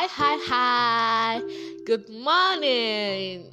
Hi, hi, hi. Good morning.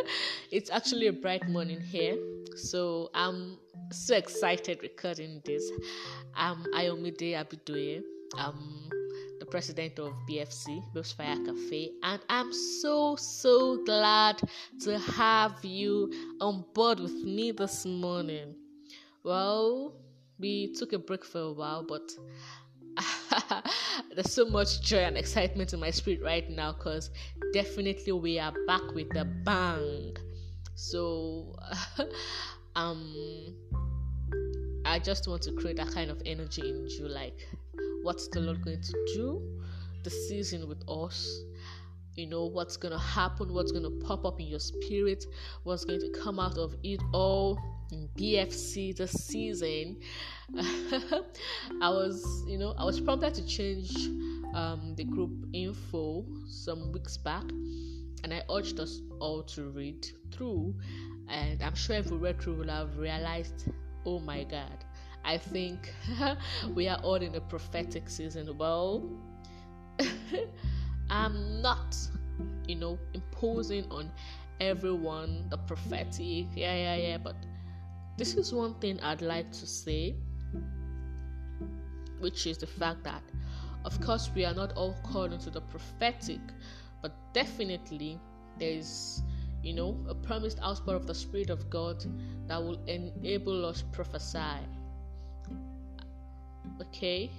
it's actually a bright morning here. So I'm so excited recording this. I'm Ayomide Abidoye. I'm the president of BFC, Babes Fire Cafe, and I'm so, so glad to have you on board with me this morning. Well, we took a break for a while, but there's so much joy and excitement in my spirit right now because definitely we are back with a bang. So, um, I just want to create that kind of energy in you. Like, what's the Lord going to do the season with us? You know, what's going to happen, what's going to pop up in your spirit, what's going to come out of it all in BFC this season. I was, you know, I was prompted to change um, the group info some weeks back, and I urged us all to read through. And I'm sure if we read through, we'll have realized, oh my God, I think we are all in a prophetic season. Well, I'm not, you know, imposing on everyone the prophetic, yeah, yeah, yeah, but this is one thing I'd like to say, which is the fact that, of course, we are not all called into the prophetic, but definitely there is, you know, a promised outpour of the Spirit of God that will enable us prophesy. Okay,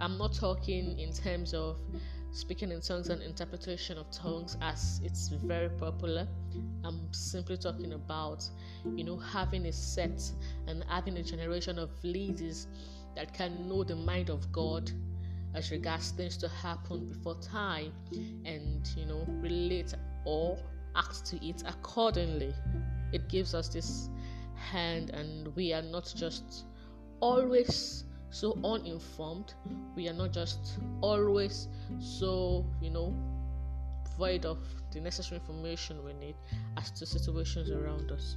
I'm not talking in terms of speaking in tongues and interpretation of tongues as it's very popular. I'm simply talking about, you know, having a set and having a generation of leaders that can know the mind of God as regards things to happen before time and, you know, relate or act to it accordingly. It gives us this hand, and we are not just always so uninformed. We are not just always so, you know, void of the necessary information we need as to situations around us.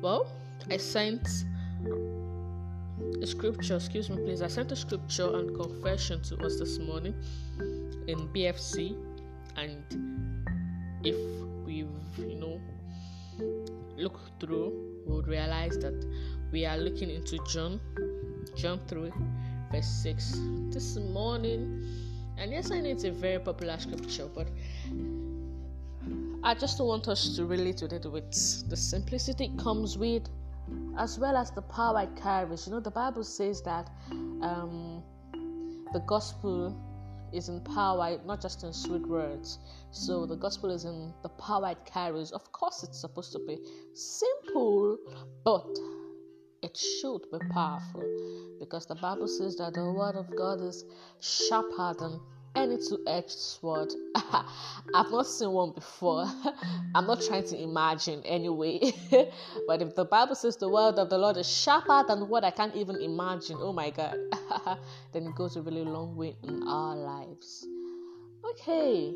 Well, I sent a scripture, excuse me, please. I sent a scripture and confession to us this morning in BFC, and if we've, you know, looked through, we would realize that we are looking into John, John 3, verse 6 this morning. And yes, I know it's a very popular scripture, but I just want us to relate to it with the simplicity it comes with, as well as the power it carries. You know, the Bible says that um, the gospel is in power, not just in sweet words. So the gospel is in the power it carries. Of course, it's supposed to be simple, but it should be powerful because the Bible says that the word of God is sharper than any two edged sword. I've not seen one before. I'm not trying to imagine anyway. but if the Bible says the word of the Lord is sharper than what I can't even imagine, oh my God, then it goes a really long way in our lives. Okay.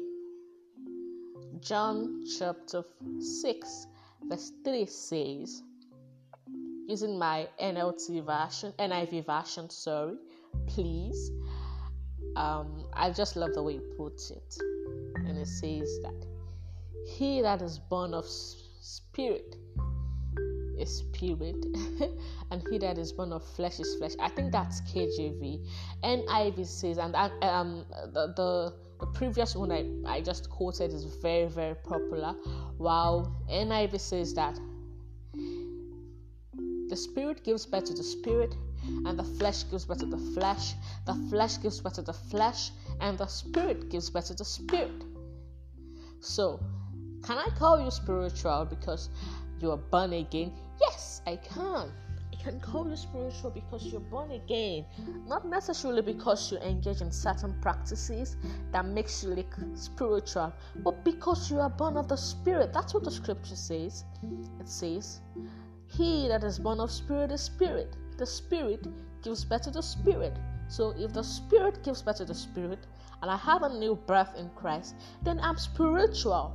John chapter 6, verse 3 says, using my NLT version, NIV version, sorry, please. Um, I just love the way he puts it. And it says that he that is born of spirit is spirit, and he that is born of flesh is flesh. I think that's KJV. NIV says, and I, um, the, the the previous one I, I just quoted is very very popular. While NIV says that the spirit gives birth to the spirit, and the flesh gives birth to the flesh. The flesh gives birth to the flesh, and the spirit gives birth to the spirit. So, can I call you spiritual because you are born again? Yes, I can. I can call you spiritual because you're born again. Not necessarily because you engage in certain practices that makes you look spiritual, but because you are born of the spirit. That's what the scripture says. It says, he that is born of spirit is spirit. The spirit gives birth to the spirit. So if the spirit gives birth to the spirit, and I have a new birth in Christ, then I'm spiritual.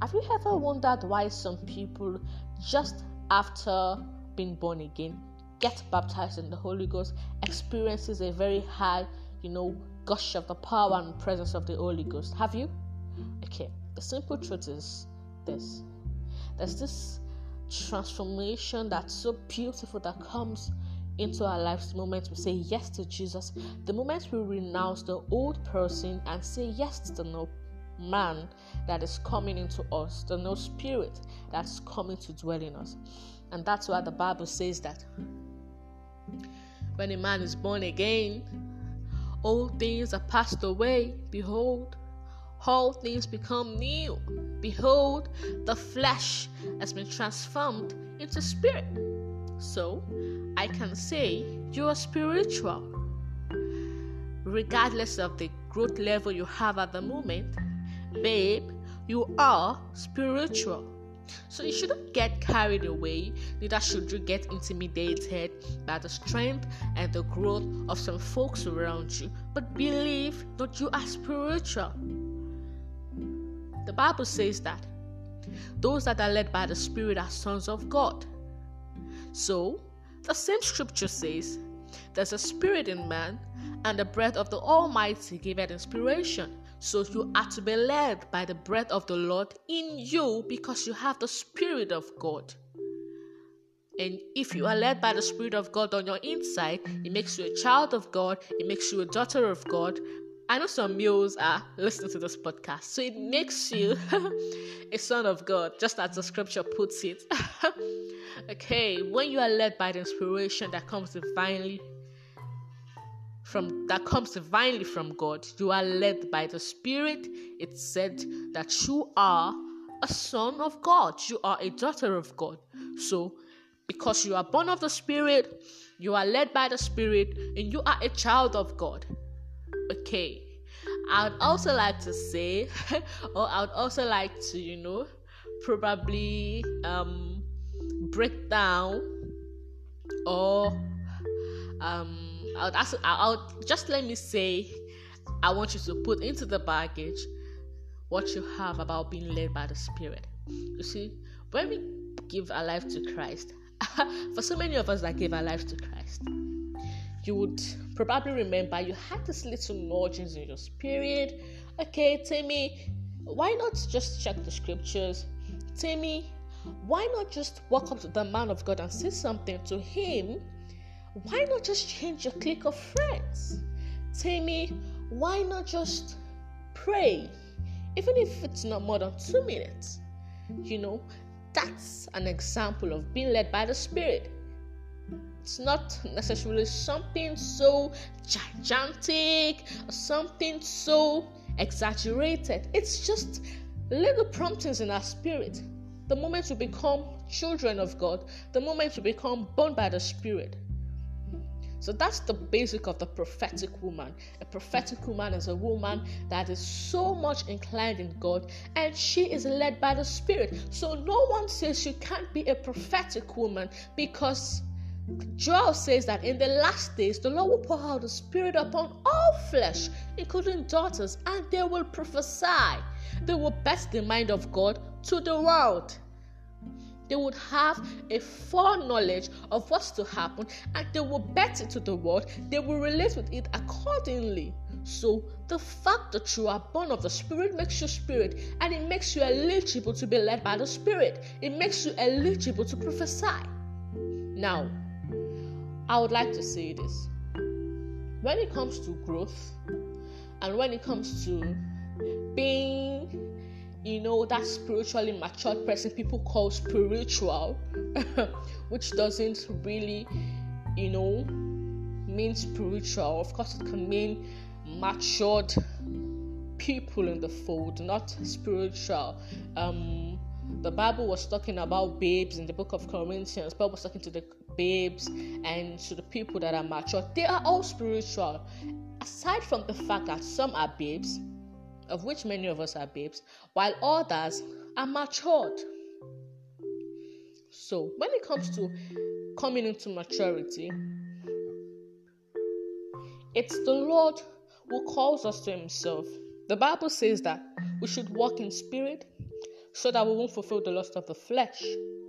Have you ever wondered why some people, just after being born again, get baptized in the Holy Ghost, experiences a very high, you know, gush of the power and presence of the Holy Ghost? Have you? Okay, the simple truth is this there's this transformation that's so beautiful that comes into our lives the moment we say yes to Jesus, the moment we renounce the old person and say yes to the new man that is coming into us, the new spirit that's coming to dwell in us. And that's why the Bible says that when a man is born again, all things are passed away. Behold, all things become new. Behold, the flesh has been transformed into spirit. So, I can say you are spiritual. Regardless of the growth level you have at the moment, babe, you are spiritual. So you shouldn't get carried away, neither should you get intimidated by the strength and the growth of some folks around you, but believe that you are spiritual. The Bible says that those that are led by the Spirit are sons of God. So, the same scripture says, There's a spirit in man, and the breath of the Almighty giveth inspiration. So you are to be led by the breath of the Lord in you because you have the Spirit of God. And if you are led by the Spirit of God on your inside, it makes you a child of God, it makes you a daughter of God. I know some males are listening to this podcast, so it makes you a son of God, just as the scripture puts it. okay, when you are led by the inspiration that comes divinely from that comes divinely from God. You are led by the Spirit. It said that you are a son of God. You are a daughter of God. So, because you are born of the Spirit, you are led by the Spirit, and you are a child of God. Okay. I would also like to say, or I would also like to, you know, probably um break down or um I'll, ask, I'll just let me say, I want you to put into the baggage what you have about being led by the Spirit. You see, when we give our life to Christ, for so many of us that gave our life to Christ, you would probably remember you had this little nudgings in your spirit. Okay, Timmy, why not just check the scriptures? Timmy, why not just walk up to the man of God and say something to him why not just change your clique of friends? Tammy, why not just pray? Even if it's not more than two minutes. You know, that's an example of being led by the Spirit. It's not necessarily something so gigantic something so exaggerated. It's just little promptings in our spirit. The moment we become children of God, the moment we become born by the Spirit, so that's the basic of the prophetic woman. A prophetic woman is a woman that is so much inclined in God and she is led by the Spirit. So no one says you can't be a prophetic woman because Joel says that in the last days the Lord will pour out the Spirit upon all flesh, including daughters, and they will prophesy. They will best the mind of God to the world they would have a foreknowledge of what's to happen and they will bet it to the world, they will relate with it accordingly. So, the fact that you are born of the Spirit makes you spirit and it makes you eligible to be led by the Spirit, it makes you eligible to prophesy. Now, I would like to say this when it comes to growth and when it comes to being you know, that spiritually matured person people call spiritual, which doesn't really, you know, mean spiritual. Of course, it can mean matured people in the fold, not spiritual. Um, the Bible was talking about babes in the book of Corinthians. Paul was talking to the babes and to the people that are mature. They are all spiritual. Aside from the fact that some are babes, of which many of us are babes, while others are matured. So, when it comes to coming into maturity, it's the Lord who calls us to Himself. The Bible says that we should walk in spirit so that we won't fulfill the lust of the flesh.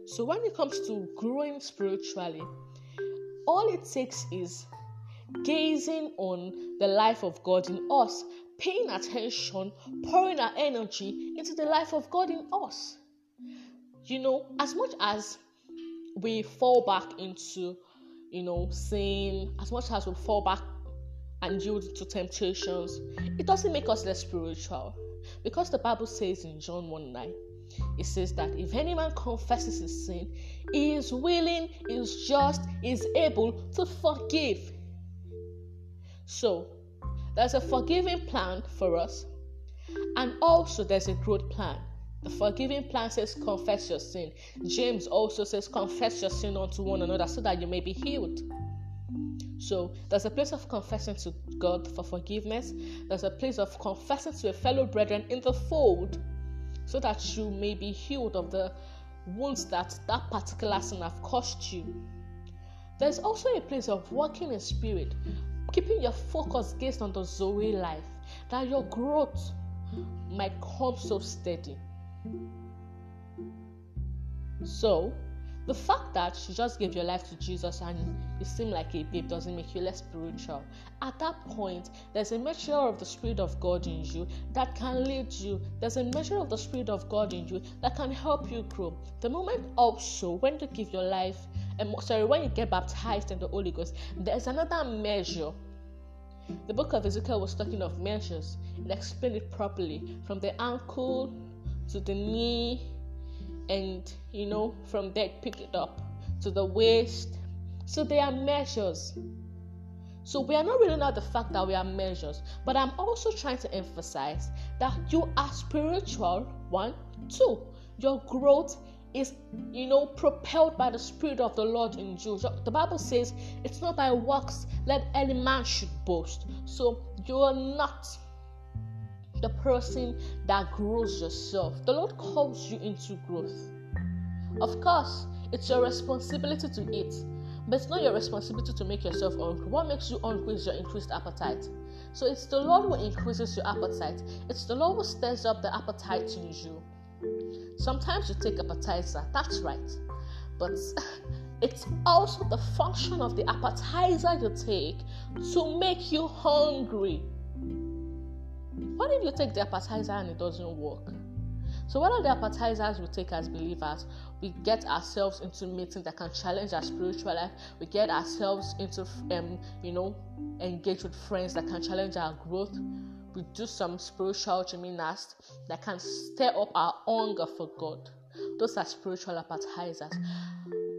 So, when it comes to growing spiritually, all it takes is gazing on the life of God in us, paying attention, pouring our energy into the life of God in us. You know, as much as we fall back into, you know, sin, as much as we fall back and yield to temptations, it doesn't make us less spiritual. Because the Bible says in John 1 9, it says that if any man confesses his sin, he is willing, is just, is able to forgive. So, there's a forgiving plan for us, and also there's a growth plan. The forgiving plan says, Confess your sin. James also says, Confess your sin unto one another so that you may be healed. So there's a place of confessing to God for forgiveness. There's a place of confessing to a fellow brethren in the fold so that you may be healed of the wounds that that particular sin have caused you. There's also a place of walking in spirit, keeping your focus gazed on the Zoe life, that your growth might come so steady. So, the fact that you just gave your life to Jesus and you seem like a babe doesn't make you less spiritual. At that point, there's a measure of the Spirit of God in you that can lead you. There's a measure of the Spirit of God in you that can help you grow. The moment also when you give your life, um, sorry, when you get baptized in the Holy Ghost, there's another measure. The book of Ezekiel was talking of measures. It explained it properly from the ankle to the knee and you know from there pick it up to the waist. So there are measures. So we are not really not the fact that we are measures but i'm also trying to emphasize that you are spiritual. One two your growth is you know propelled by the spirit of the lord in you. The bible says it's not by works let any man should boast. So you are not the person that grows yourself. The Lord calls you into growth. Of course, it's your responsibility to eat, but it's not your responsibility to make yourself hungry. What makes you hungry is your increased appetite. So it's the Lord who increases your appetite. It's the Lord who stirs up the appetite in you. Sometimes you take appetizer, that's right. But it's also the function of the appetizer you take to make you hungry. What if you take the appetizer and it doesn't work? So, what are the appetizers we take as believers? We get ourselves into meetings that can challenge our spiritual life. We get ourselves into, um, you know, engage with friends that can challenge our growth. We do some spiritual gymnastics that can stir up our hunger for God. Those are spiritual appetizers.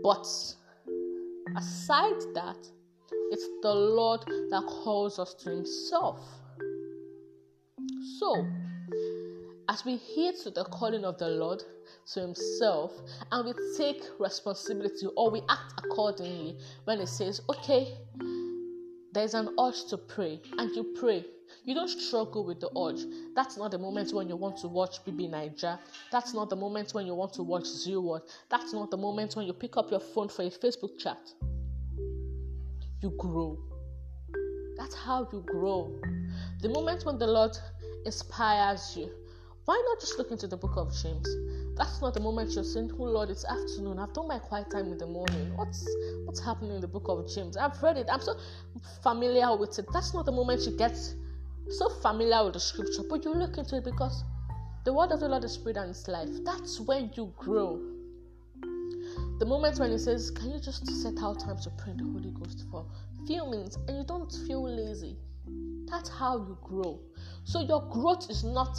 But aside that, it's the Lord that calls us to Himself. So, as we heed to the calling of the Lord to Himself and we take responsibility or we act accordingly when He says, okay, there's an urge to pray, and you pray. You don't struggle with the urge. That's not the moment when you want to watch BBNaija. That's not the moment when you want to watch Zero. That's not the moment when you pick up your phone for a Facebook chat. You grow. That's how you grow. The moment when the Lord inspires you. Why not just look into the book of James? That's not the moment you're saying, Oh Lord, it's afternoon. I've done my quiet time in the morning. What's what's happening in the book of James? I've read it. I'm so familiar with it. That's not the moment you get so familiar with the scripture, but you look into it because the word of the Lord is spirit and it's life. That's when you grow. The moment when he says, Can you just set out time to pray the Holy Ghost for few minutes and you don't feel lazy? That's how you grow. So your growth is not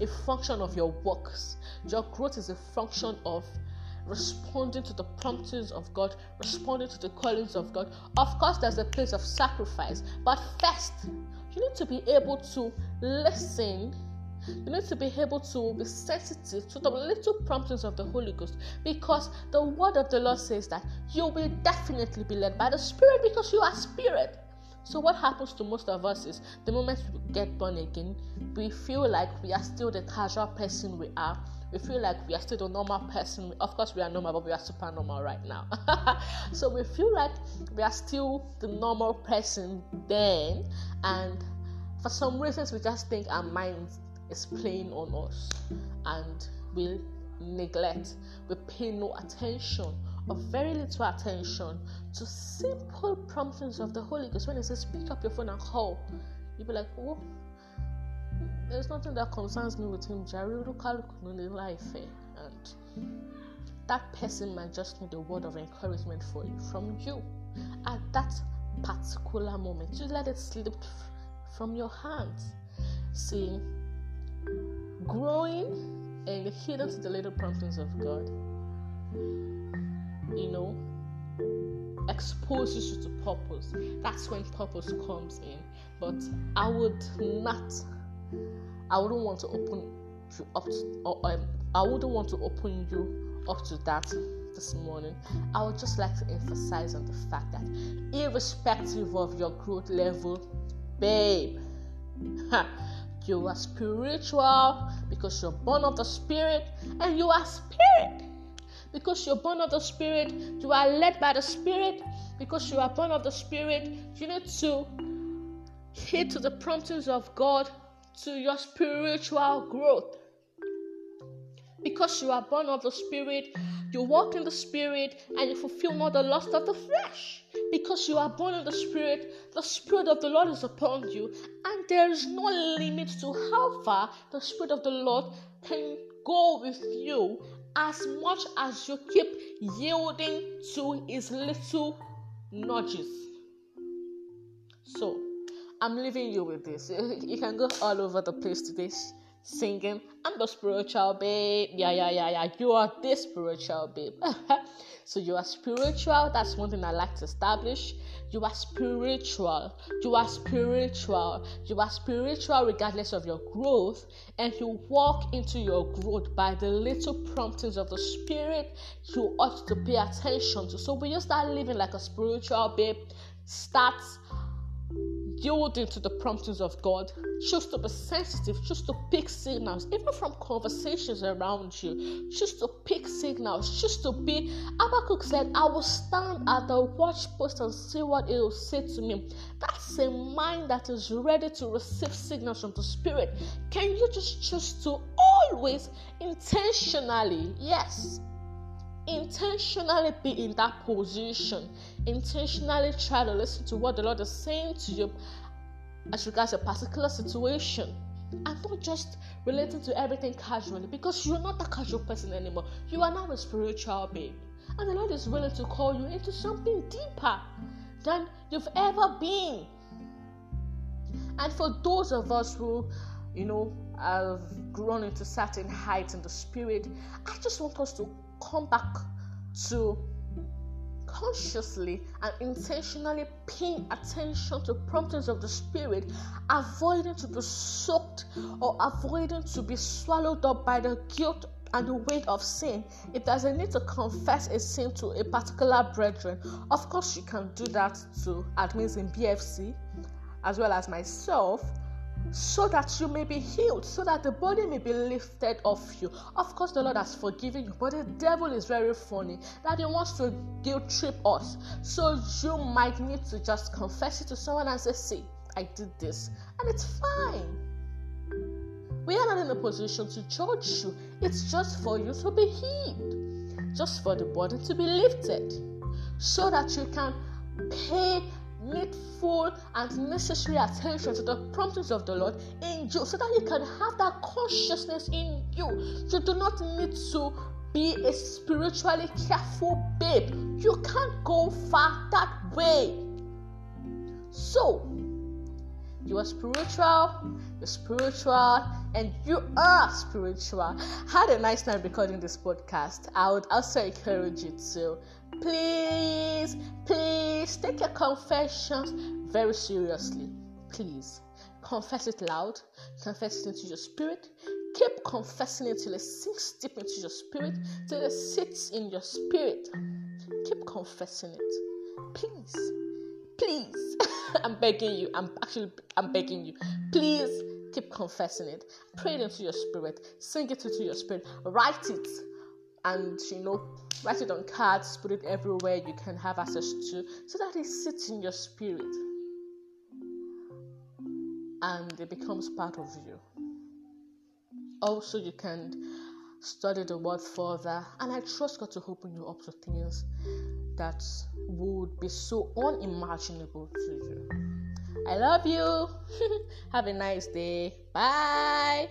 a function of your works. Your growth is a function of responding to the promptings of God, responding to the callings of God. Of course, there's a place of sacrifice, but first, you need to be able to listen. You need to be able to be sensitive to the little promptings of the Holy Ghost because the word of the Lord says that you will definitely be led by the Spirit because you are spirit. So, what happens to most of us is the moment we get born again, we feel like we are still the casual person we are. We feel like we are still the normal person. Of course, we are normal, but we are super normal right now. so, we feel like we are still the normal person then, and for some reasons, we just think our mind is playing on us, and we neglect, we pay no attention or very little attention to simple promptings of the Holy Ghost. When it says pick up your phone and call, you'll be like, oh, there's nothing that concerns me with him. life, and that person might just need a word of encouragement for you from you at that particular moment. Just let it slip from your hands. See, growing and heeding to the little promptings of God, you know, exposes you to purpose. That's when purpose comes in. But I would not, I wouldn't want to open you up to, or um, I wouldn't want to open you up to that this morning. I would just like to emphasize on the fact that, irrespective of your growth level, babe, you are spiritual because you're born of the Spirit, and you are spirit because you're born of the Spirit. You are led by the Spirit because you are born of the Spirit. You need to heed to the promptings of God to your spiritual growth. Because you are born of the Spirit, you walk in the Spirit and you fulfill not the lust of the flesh. Because you are born of the Spirit, the Spirit of the Lord is upon you, and there is no limit to how far the Spirit of the Lord can go with you as much as you keep yielding to His little nudges. So, I'm leaving you with this. You can go all over the place today singing, I'm the spiritual babe. Yeah, yeah, yeah, yeah. You are this spiritual babe. so you are spiritual. That's one thing I like to establish. You are spiritual. You are spiritual. You are spiritual regardless of your growth. And you walk into your growth by the little promptings of the spirit you ought to pay attention to. So when you start living like a spiritual babe, start yielding to the promptings of God. Choose to be sensitive, choose to pick signals, even from conversations around you. Choose to pick signals, choose to be. Habakkuk said, I will stand at the watch post and see what it will say to me. That's a mind that is ready to receive signals from the Spirit. Can you just choose to always intentionally, yes, intentionally be in that position. Intentionally try to listen to what the Lord is saying to you as regards a particular situation. And not just relating to everything casually because you're not a casual person anymore. You are now a spiritual babe. And the Lord is willing to call you into something deeper than you've ever been. And for those of us who, you know, have grown into certain heights in the spirit, I just want us to come back to consciously and intentionally paying attention to promptings of the spirit, avoiding to be soaked or avoiding to be swallowed up by the guilt and the weight of sin. If there's a need to confess a sin to a particular brethren, of course you can do that to admins in BFC as well as myself so that you may be healed, so that the body may be lifted off you. Of course, the Lord has forgiven you, but the devil is very funny that he wants to guilt trip us. So you might need to just confess it to someone and say, See, I did this, and it's fine. We are not in a position to judge you, it's just for you to be healed, just for the body to be lifted, so that you can pay needful and necessary attention to the promptings of the Lord in you so that you can have that consciousness in you. You do not need to be a spiritually careful babe. You can't go far that way. So, you are spiritual, you're spiritual, and you are spiritual. had a nice time recording this podcast. I would also encourage you to please, please take your confessions very seriously. Please confess it loud, confess it into your spirit. Keep confessing it till it sinks deep into your spirit, till it sits in your spirit. Keep confessing it. Please, please. I'm begging you. I'm actually I'm begging you. Please keep confessing it. Pray it into your spirit. Sing it into your spirit. Write it and you know write it on cards put it everywhere you can have access to so that it sits in your spirit and it becomes part of you also you can study the word further, and I trust God to open you up to things that would be so unimaginable to you. I love you. Have a nice day. Bye.